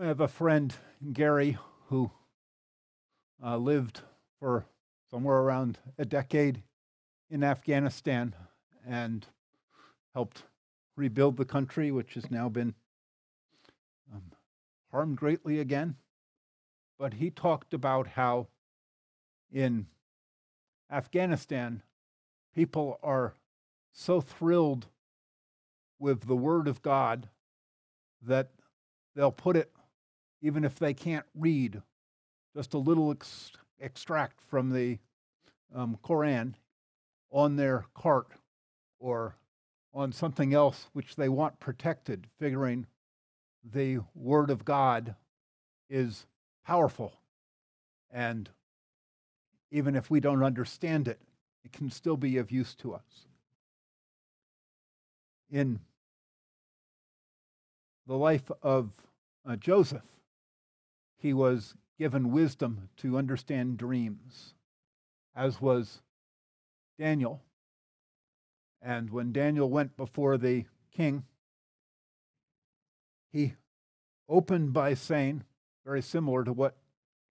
I have a friend, Gary, who uh, lived for somewhere around a decade in Afghanistan and helped rebuild the country, which has now been um, harmed greatly again. But he talked about how in Afghanistan, people are so thrilled with the Word of God that they'll put it, even if they can't read, just a little ex- extract from the um, on their cart or on something else which they want protected, figuring the Word of God is powerful. And even if we don't understand it, it can still be of use to us. In the life of uh, Joseph, he was given wisdom to understand dreams, as was Daniel. And when Daniel went before the king, he opened by saying, very similar to what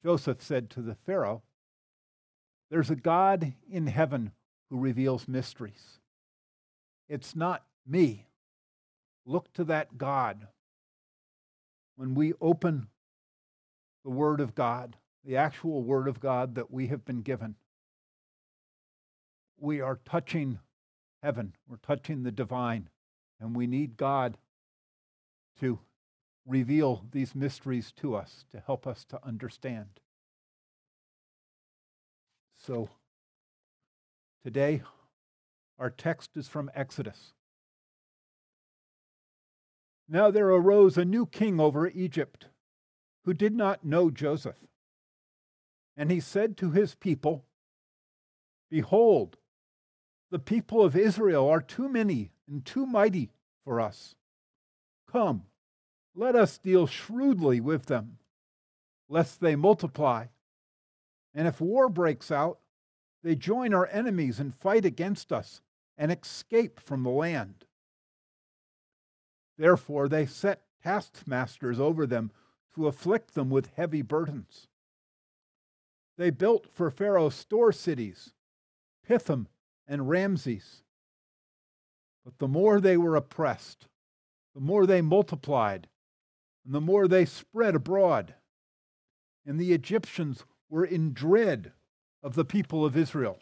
Joseph said to the Pharaoh, there's a God in heaven who reveals mysteries. It's not me. Look to that God. When we open the Word of God, the actual Word of God that we have been given, we are touching heaven, we're touching the divine, and we need God to reveal these mysteries to us, to help us to understand. So today, our text is from Exodus. Now there arose a new king over Egypt who did not know Joseph. And he said to his people, Behold, the people of Israel are too many and too mighty for us. Come, let us deal shrewdly with them, lest they multiply and if war breaks out, they join our enemies and fight against us and escape from the land. Therefore, they set taskmasters over them to afflict them with heavy burdens. They built for Pharaoh store cities, Pithom and Ramses. But the more they were oppressed, the more they multiplied, and the more they spread abroad. And the Egyptians were in dread of the people of Israel.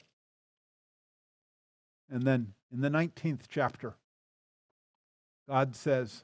And then in the 19th chapter, God says,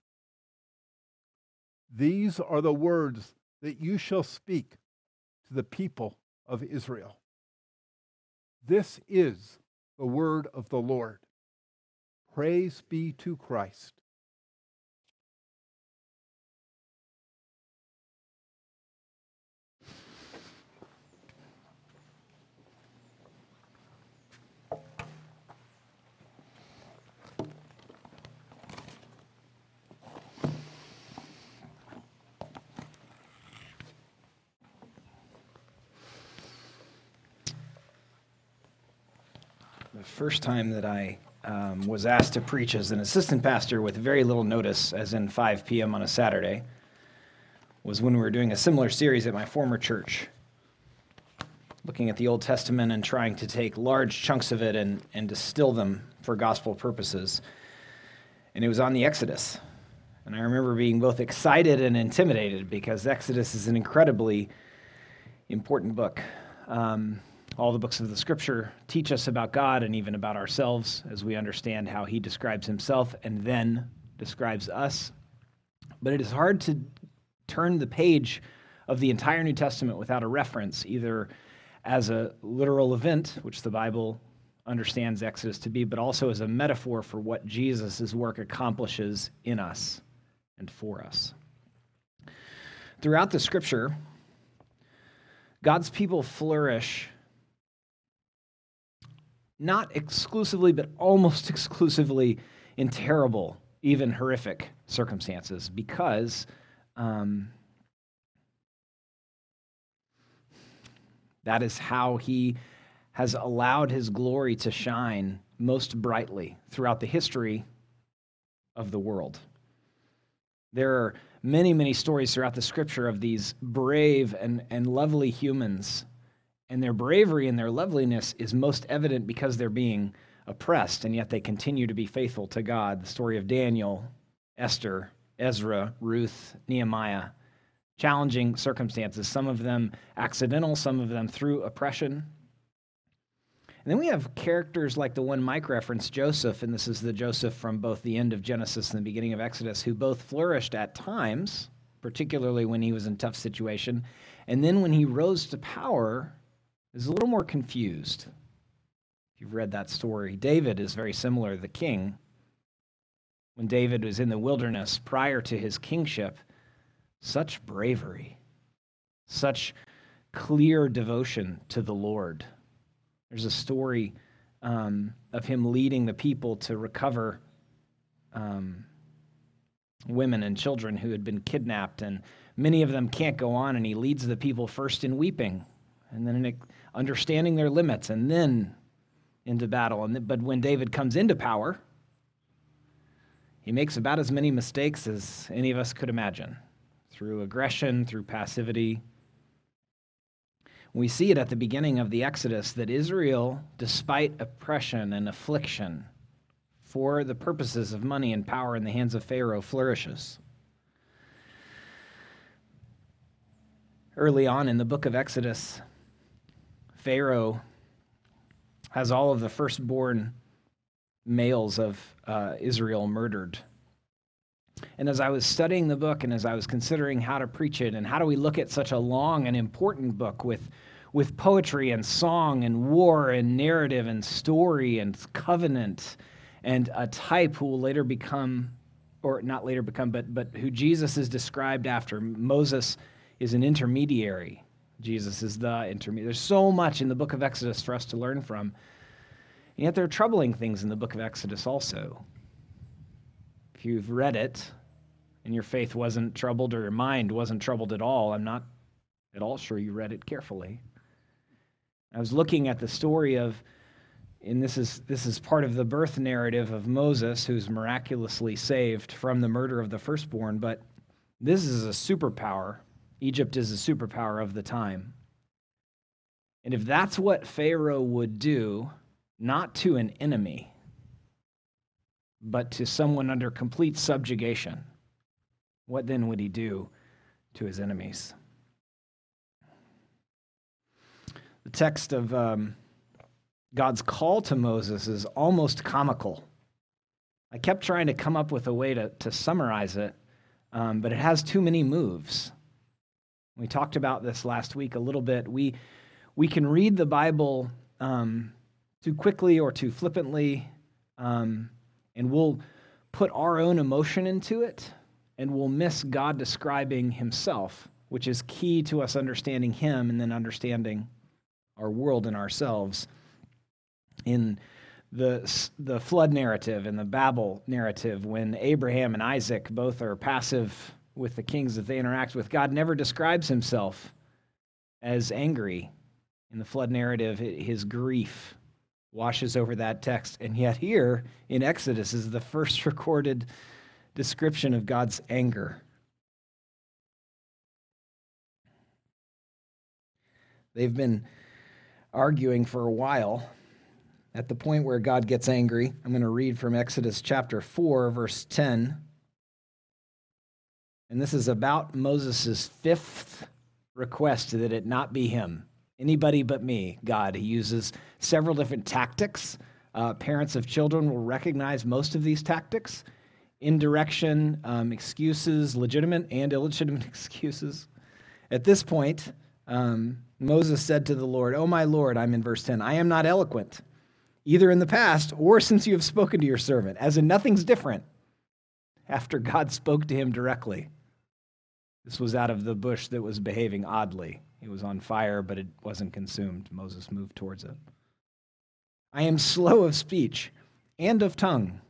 These are the words that you shall speak to the people of Israel. This is the word of the Lord. Praise be to Christ. The first time that I um, was asked to preach as an assistant pastor with very little notice, as in 5 p.m. on a Saturday, was when we were doing a similar series at my former church, looking at the Old Testament and trying to take large chunks of it and, and distill them for gospel purposes. And it was on the Exodus. And I remember being both excited and intimidated because Exodus is an incredibly important book. Um, all the books of the scripture teach us about God and even about ourselves as we understand how he describes himself and then describes us. But it is hard to turn the page of the entire New Testament without a reference, either as a literal event, which the Bible understands Exodus to be, but also as a metaphor for what Jesus' work accomplishes in us and for us. Throughout the scripture, God's people flourish not exclusively, but almost exclusively in terrible, even horrific circumstances because um, that is how he has allowed his glory to shine most brightly throughout the history of the world. There are many, many stories throughout the scripture of these brave and, and lovely humans. And their bravery and their loveliness is most evident because they're being oppressed, and yet they continue to be faithful to God. The story of Daniel, Esther, Ezra, Ruth, Nehemiah. Challenging circumstances, some of them accidental, some of them through oppression. And then we have characters like the one Mike referenced, Joseph, and this is the Joseph from both the end of Genesis and the beginning of Exodus, who both flourished at times, particularly when he was in tough situation, and then when he rose to power, is a little more confused. If you've read that story, David is very similar, the king. When David was in the wilderness prior to his kingship, such bravery, such clear devotion to the Lord there's a story um, of him leading the people to recover um, women and children who had been kidnapped, and many of them can't go on, and he leads the people first in weeping, and then understanding their limits, and then into battle. And but when David comes into power, he makes about as many mistakes as any of us could imagine through aggression, through passivity, we see it at the beginning of the Exodus that Israel, despite oppression and affliction, for the purposes of money and power in the hands of Pharaoh, flourishes. Early on in the book of Exodus, Pharaoh has all of the firstborn males of uh, Israel murdered. And as I was studying the book and as I was considering how to preach it and how do we look at such a long and important book with, with poetry and song and war and narrative and story and covenant and a type who will later become, or not later become, but, but who Jesus is described after. Moses is an intermediary. Jesus is the intermediary. There's so much in the book of Exodus for us to learn from. And yet there are troubling things in the book of Exodus also if you've read it and your faith wasn't troubled or your mind wasn't troubled at all, I'm not at all sure you read it carefully. I was looking at the story of, and this is, this is part of the birth narrative of Moses, who's miraculously saved from the murder of the firstborn, but this is a superpower. Egypt is a superpower of the time. And if that's what Pharaoh would do, not to an enemy, but to someone under complete subjugation, what then would he do to his enemies? The text of um, God's call to Moses is almost comical. I kept trying to come up with a way to, to summarize it, um, but it has too many moves. We talked about this last week a little bit. We, we can read the Bible um, too quickly or too flippantly. Um, and we'll put our own emotion into it and we'll miss God describing himself, which is key to us understanding him and then understanding our world and ourselves. In the, the flood narrative and the Babel narrative, when Abraham and Isaac both are passive with the kings that they interact with, God never describes himself as angry. In the flood narrative, his grief washes over that text. And yet, here in Exodus is the first recorded description of God's anger. They've been arguing for a while. At the point where God gets angry, I'm going to read from Exodus chapter 4, verse 10. And this is about Moses' fifth request that it not be him. Anybody but me, God. He uses several different tactics. Uh, parents of children will recognize most of these tactics indirection, um, excuses, legitimate and illegitimate excuses. At this point, um, Moses said to the Lord, Oh, my Lord, I'm in verse 10, I am not eloquent, either in the past or since you have spoken to your servant, as in nothing's different after God spoke to him directly. This was out of the bush that was behaving oddly. It was on fire, but it wasn't consumed. Moses moved towards it. I am slow of speech and of tongue.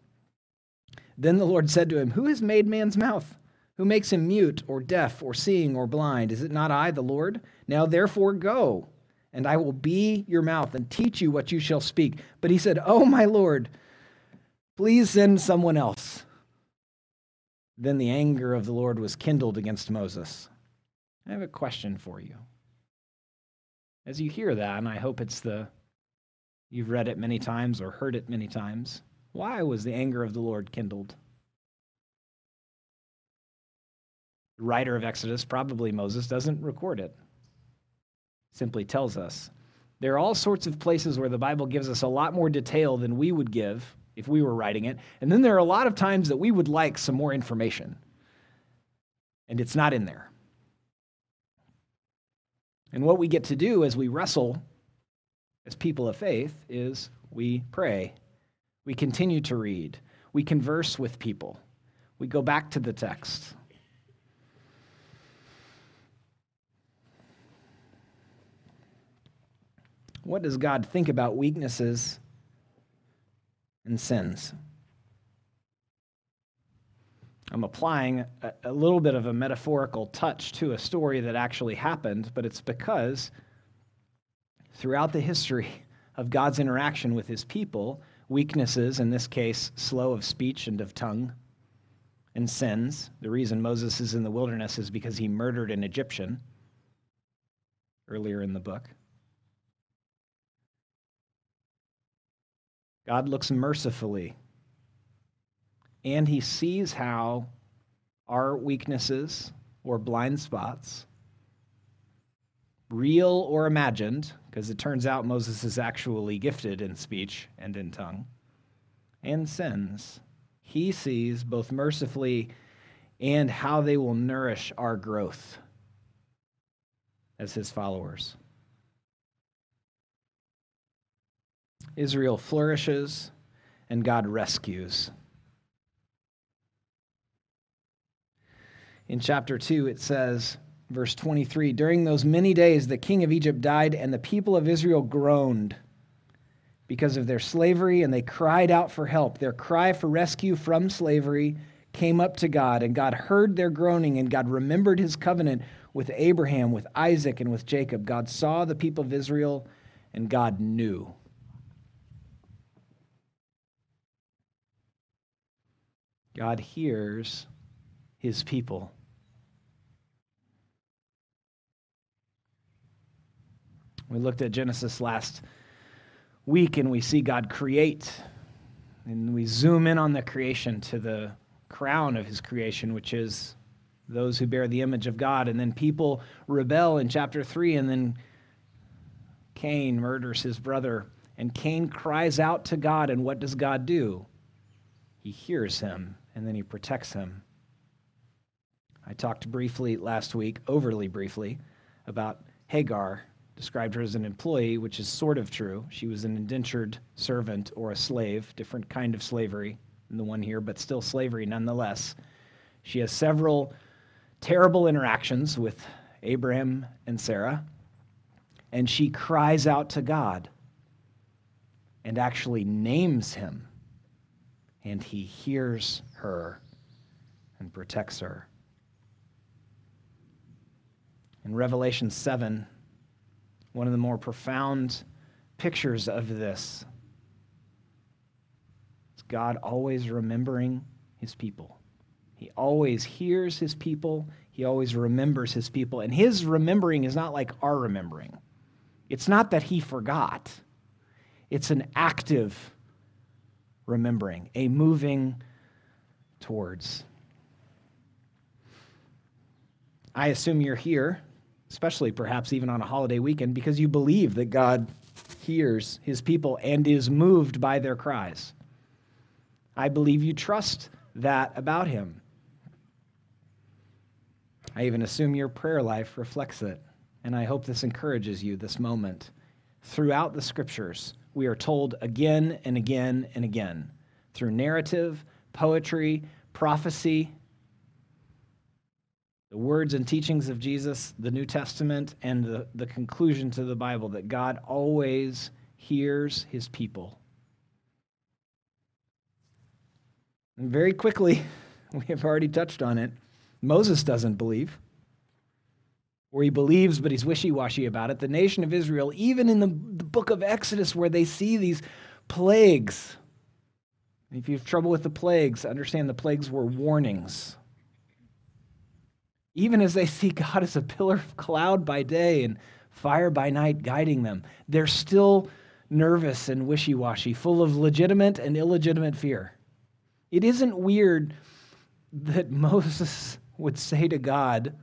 Then the Lord said to him, Who has made man's mouth? Who makes him mute or deaf or seeing or blind? Is it not I, the Lord? Now therefore go, and I will be your mouth and teach you what you shall speak. But he said, Oh, my Lord, please send someone else. Then the anger of the Lord was kindled against Moses. I have a question for you. As you hear that, and I hope it's the you've read it many times or heard it many times, why was the anger of the Lord kindled? The writer of Exodus, probably Moses, doesn't record it. Simply tells us. There are all sorts of places where the Bible gives us a lot more detail than we would give if we were writing it. And then there are a lot of times that we would like some more information. And it's not in there. And what we get to do as we wrestle as people of faith is we pray, we continue to read, we converse with people, we go back to the text. What does God think about weaknesses and sins? I'm applying a, a, little bit of a metaphorical touch to a story that actually happened, but it's because throughout the history of God's interaction with his people, weaknesses, in this case, slow of speech and of tongue, and sins. The reason Moses is in the wilderness is because he murdered an Egyptian earlier in the book. God looks mercifully and he sees how our weaknesses or blind spots, real or imagined, because it turns out Moses is actually gifted in speech and in tongue, and sins, he sees both mercifully and how they will nourish our growth as his followers. Israel flourishes and God rescues. In chapter 2, it says, verse 23 During those many days, the king of Egypt died, and the people of Israel groaned because of their slavery, and they cried out for help. Their cry for rescue from slavery came up to God, and God heard their groaning, and God remembered his covenant with Abraham, with Isaac, and with Jacob. God saw the people of Israel, and God knew. God hears his people. We looked at Genesis last week and we see God create. And we zoom in on the creation to the crown of his creation, which is those who bear the image of God. And then people rebel in chapter 3, and then Cain murders his brother. And Cain cries out to God, and what does God do? He hears him, and then he protects him. I talked briefly last week, overly briefly, about Hagar described her as an employee, which is sort of true. She was an indentured servant or a slave, different kind of slavery than the one here, but still slavery nonetheless. She has several terrible interactions with Abraham and Sarah, and she cries out to God and actually names him, and he hears her and protects her. In Revelation 7, one of the more profound pictures of this. is God always remembering his people. He always hears his people, he always remembers his people. And his remembering is not like our remembering. It's not that he forgot, it's an active remembering, a moving towards. I assume you're here especially perhaps even on a holiday weekend, because you believe that God hears his people and is moved by their cries. I believe you trust that about him. I even assume your prayer life reflects it. And I hope this encourages you this moment. Throughout the scriptures, we are told again and again and again through narrative, poetry, prophecy, the words and teachings of Jesus, the New Testament, and the, the conclusion to the Bible that God always hears his people. And very quickly, we have already touched on it. Moses doesn't believe, or he believes, but he's wishy washy about it. The nation of Israel, even in the, the book of Exodus, where they see these plagues, if you have trouble with the plagues, understand the plagues were warnings even as they see God as a pillar of cloud by day and fire by night guiding them, they're still nervous and wishy washy, full of legitimate and illegitimate fear. It isn't weird that Moses would say to God,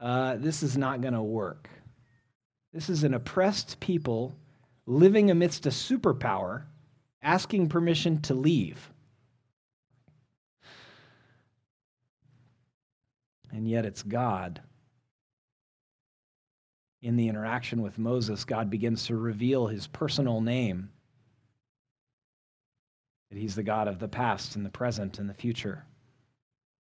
uh, This is not going to work. This is an oppressed people living amidst a superpower asking permission to leave. and yet it's God. In the interaction with Moses, God begins to reveal his personal name that he's the God of the past and the present and the future,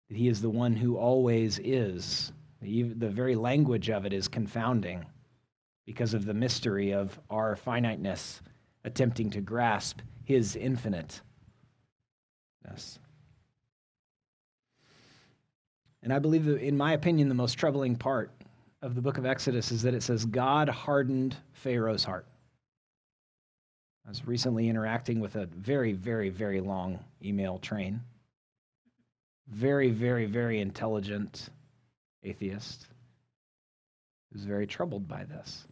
that he is the one who always is. The, the very language of it is confounding because of the mystery of our finiteness attempting to grasp his infiniteness. And I believe that, in my opinion, the most troubling part of the book of Exodus is that it says God hardened Pharaoh's heart. I was recently interacting with a very, very, very long email train. Very, very, very intelligent atheist who's very troubled by this.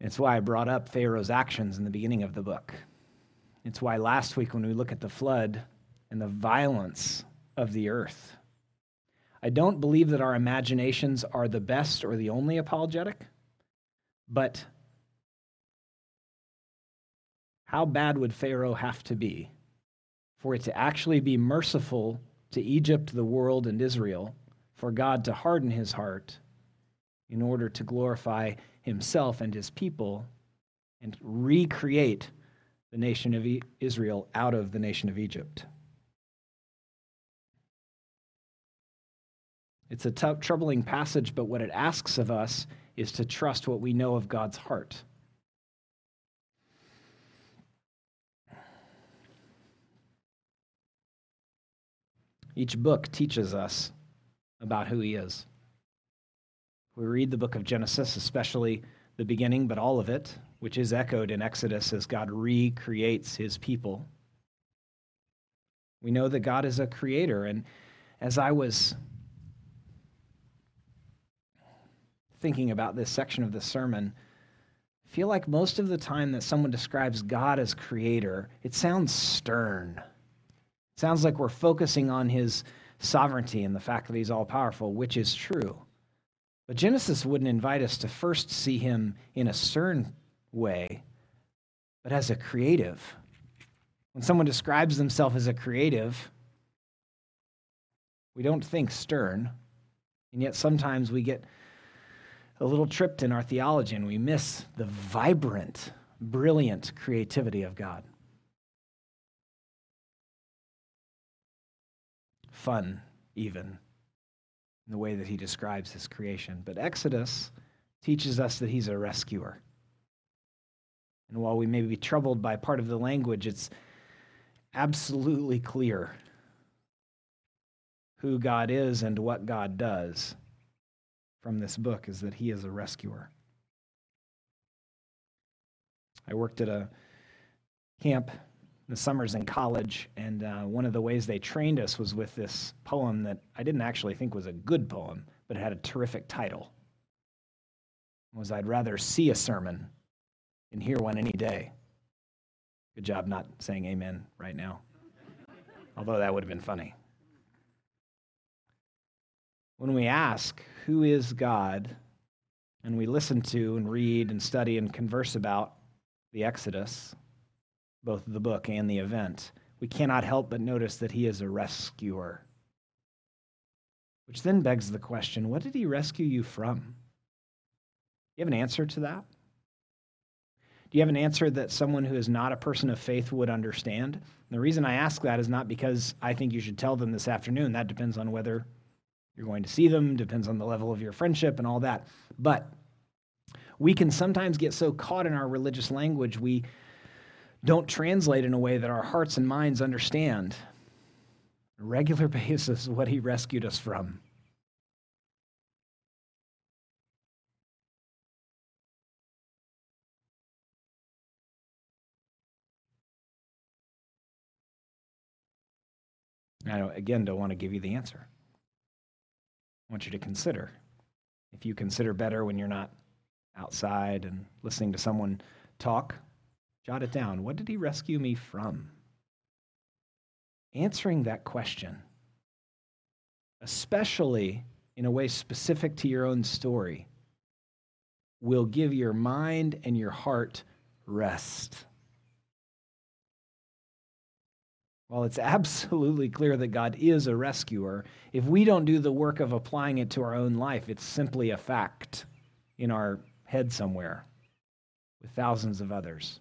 It's why I brought up Pharaoh's actions in the beginning of the book. It's why last week, when we look at the flood, and the violence of the earth. I don't believe that our imaginations are the best or the only apologetic, but how bad would Pharaoh have to be for it to actually be merciful to Egypt, the world, and Israel, for God to harden his heart in order to glorify himself and his people and recreate the nation of Israel out of the nation of Egypt? It's a t- troubling passage, but what it asks of us is to trust what we know of God's heart. Each book teaches us about who He is. We read the book of Genesis, especially the beginning, but all of it, which is echoed in Exodus as God recreates His people. We know that God is a creator. And as I was thinking about this section of the sermon, I feel like most of the time that someone describes God as creator, it sounds stern. Sounds like we're focusing on his sovereignty and the fact that he's all powerful, which is true. But Genesis wouldn't invite us to first see him in a stern way, but as a creative. When someone describes themselves as a creative, we don't think stern, and yet sometimes we get a little tripped in our theology and we miss the vibrant, brilliant creativity of God. Fun, even, in the way that he describes his creation. But Exodus teaches us that he's a rescuer. And while we may be troubled by part of the language, it's absolutely clear who God is and what God does from this book is that he is a rescuer. I worked at a camp the summers in college, and uh, one of the ways they trained us was with this poem that I didn't actually think was a good poem, but it had a terrific title. It was I'd rather see a sermon than hear one any day. Good job not saying amen right now, although that would have been funny. When we ask, who is God, and we listen to and read and study and converse about the Exodus, both the book and the event, we cannot help but notice that he is a rescuer. Which then begs the question what did he rescue you from? Do you have an answer to that? Do you have an answer that someone who is not a person of faith would understand? the reason I ask that is not because I think you should tell them this afternoon. That depends on whether you're going to see them, depends on the level of your friendship and all that. But we can sometimes get so caught in our religious language, we don't translate in a way that our hearts and minds understand. On a regular basis, what he rescued us from. I don't, again don't want to give you the answer. I want you to consider. If you consider better when you're not outside and listening to someone talk, jot it down. What did he rescue me from? Answering that question, especially in a way specific to your own story, will give your mind and your heart rest. While it's absolutely clear that God is a rescuer, if we don't do the work of applying it to our own life, it's simply a fact in our head somewhere with thousands of others.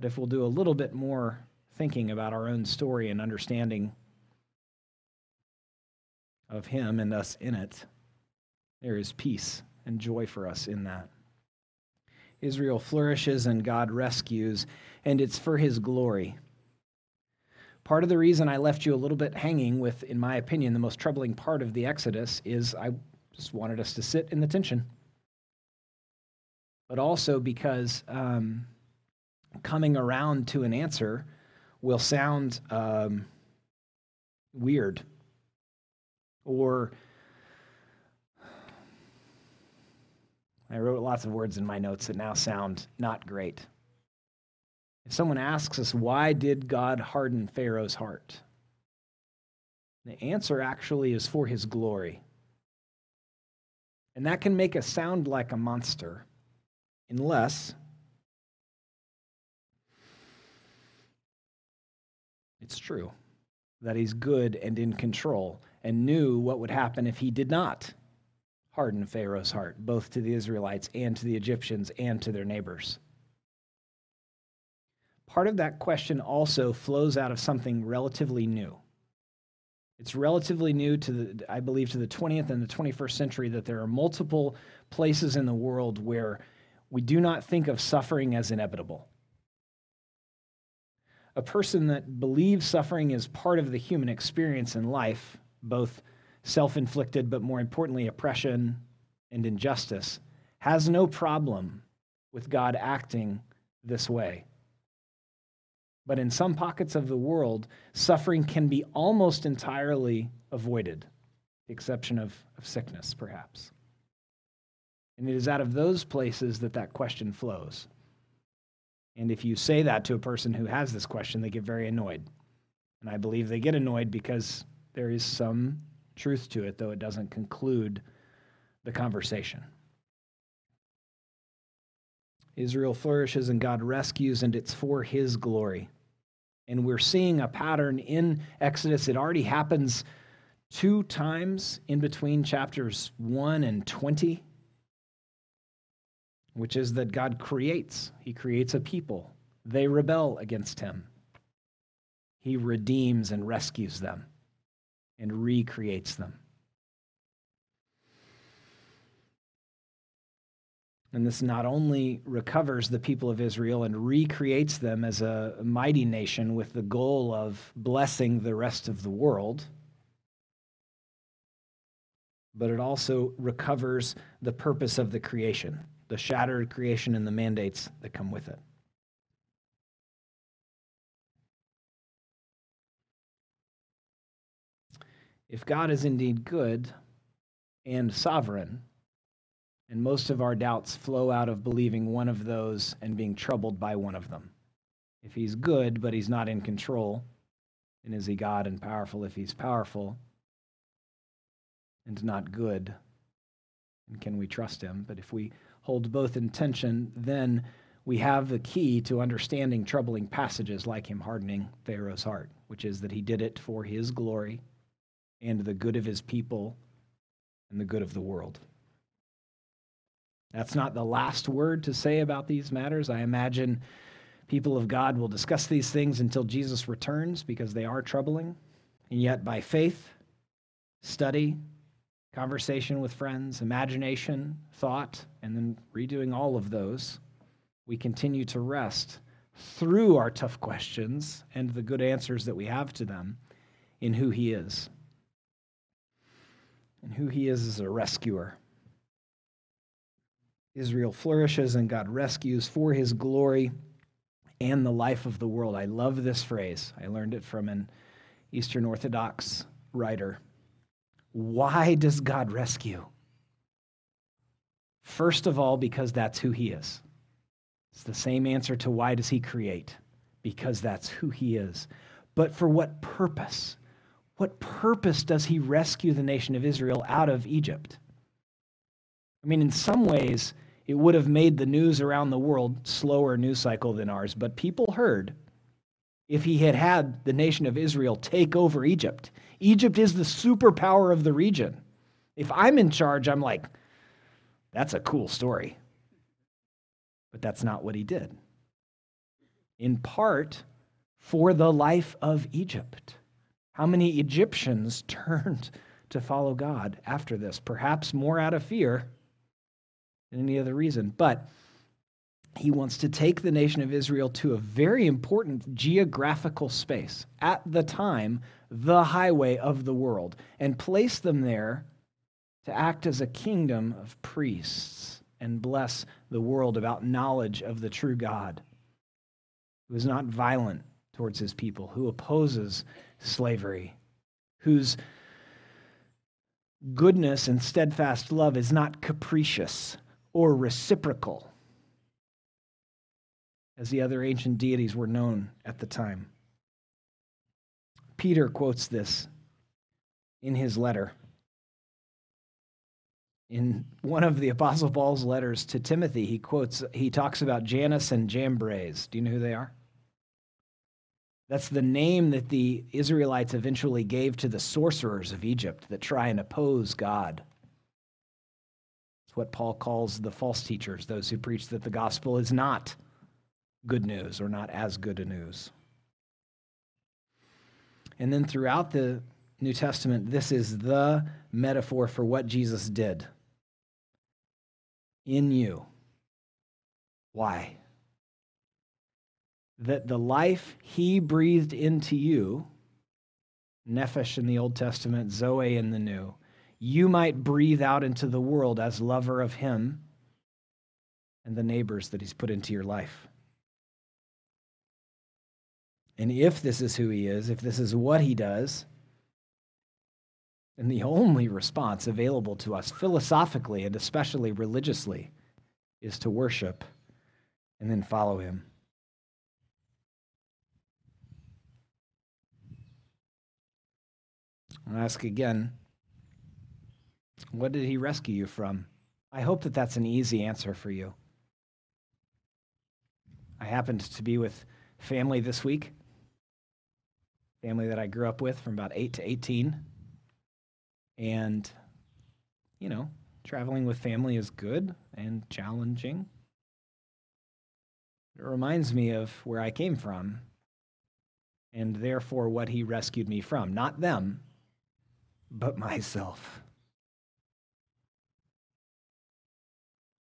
But if we'll do a little bit more thinking about our own story and understanding of Him and us in it, there is peace and joy for us in that. Israel flourishes and God rescues, and it's for his glory. Part of the reason I left you a little bit hanging with, in my opinion, the most troubling part of the Exodus is I just wanted us to sit in the tension. But also because um, coming around to an answer will sound um, weird or I wrote lots of words in my notes that now sound not great. If someone asks us, why did God harden Pharaoh's heart? The answer actually is for his glory. And that can make us sound like a monster, unless it's true that he's good and in control and knew what would happen if he did not harden Pharaoh's heart, both to the Israelites and to the Egyptians and to their neighbors. Part of that question also flows out of something relatively new. It's relatively new to the, I believe, to the 20th and the 21st century that there are multiple places in the world where we do not think of suffering as inevitable. A person that believes suffering is part of the human experience in life, both self inflicted, but more importantly, oppression and injustice, has no problem with God acting this way. But in some pockets of the world, suffering can be almost entirely avoided, the exception of, of sickness, perhaps. And it is out of those places that that question flows. And if you say that to a person who has this question, they get very annoyed. And I believe they get annoyed because there is some truth to it, though it doesn't conclude the conversation. Israel flourishes and God rescues, and it's for his glory. And we're seeing a pattern in Exodus. It already happens two times in between chapters 1 and 20, which is that God creates. He creates a people. They rebel against him. He redeems and rescues them and recreates them. And this not only recovers the people of Israel and recreates them as a mighty nation with the goal of blessing the rest of the world, but it also recovers the purpose of the creation, the shattered creation and the mandates that come with it. If God is indeed good and sovereign, and most of our doubts flow out of believing one of those and being troubled by one of them. If he's good, but he's not in control, and is he God and powerful if he's powerful and not good? And can we trust him? But if we hold both in tension, then we have the key to understanding troubling passages like him hardening Pharaoh's heart, which is that he did it for his glory and the good of his people and the good of the world. That's not the last word to say about these matters. I imagine people of God will discuss these things until Jesus returns because they are troubling. And yet, by faith, study, conversation with friends, imagination, thought, and then redoing all of those, we continue to rest through our tough questions and the good answers that we have to them in who He is. And who He is as a rescuer. Israel flourishes and God rescues for His glory and the life of the world. I love this phrase. I learned it from an Eastern Orthodox writer. Why does God rescue? First of all, because that's who He is. It's the same answer to why does He create? Because that's who He is. But for what purpose? What purpose does He rescue the nation of Israel out of Egypt? I mean, in some ways, it would have made the news around the world slower news cycle than ours, but people heard if he had had the nation of Israel take over Egypt. Egypt is the superpower of the region. If I'm in charge, I'm like, that's a cool story. But that's not what he did. In part, for the life of Egypt. How many Egyptians turned to follow God after this? Perhaps more out of fear than any other reason. But he wants to take the nation of Israel to a very important geographical space, at the time, the highway of the world, and place them there to act as a kingdom of priests and bless the world about knowledge of the true God, who is not violent towards his people, who opposes slavery, whose goodness and steadfast love is not capricious or reciprocal as the other ancient deities were known at the time. Peter quotes this in his letter. In one of the Apostle Paul's letters to Timothy, he quotes, he talks about Jannes and Jambres. Do you know who they are? That's the name that the Israelites eventually gave to the sorcerers of Egypt that try and oppose God. It's what Paul calls the false teachers, those who preach that the gospel is not good news or not as good a news. And then throughout the New Testament, this is the metaphor for what Jesus did in you. Why? That the life he breathed into you, nephesh in the Old Testament, zoe in the New, you might breathe out into the world as lover of him and the neighbors that he's put into your life. And if this is who he is, if this is what he does, then the only response available to us philosophically and especially religiously is to worship and then follow him. I'll ask again what did he rescue you from? I hope that that's an easy answer for you. I happened to be with family this week family that I grew up with from about 8 to 18. And, you know, traveling with family is good and challenging. It reminds me of where I came from and therefore what he rescued me from. Not them, but myself.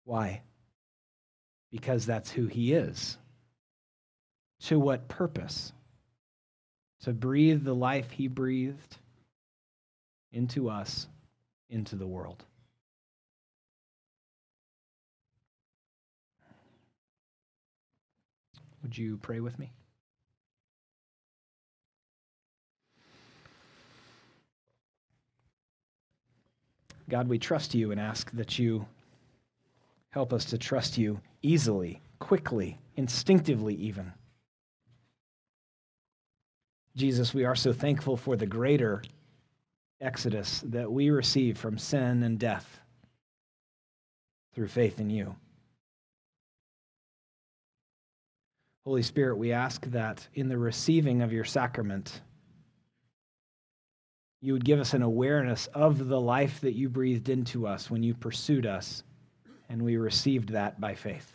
Why? Because that's who he is. To what purpose? To breathe the life he breathed into us, into the world. Would you pray with me? God, we trust you and ask that you help us to trust you easily, quickly, instinctively, even. Jesus, we are so thankful for the greater exodus that we receive from sin and death through faith in you. Holy Spirit, we ask that in the receiving of your sacrament, you would give us an awareness of the life that you breathed into us when you pursued us and we received that by faith.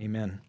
Amen.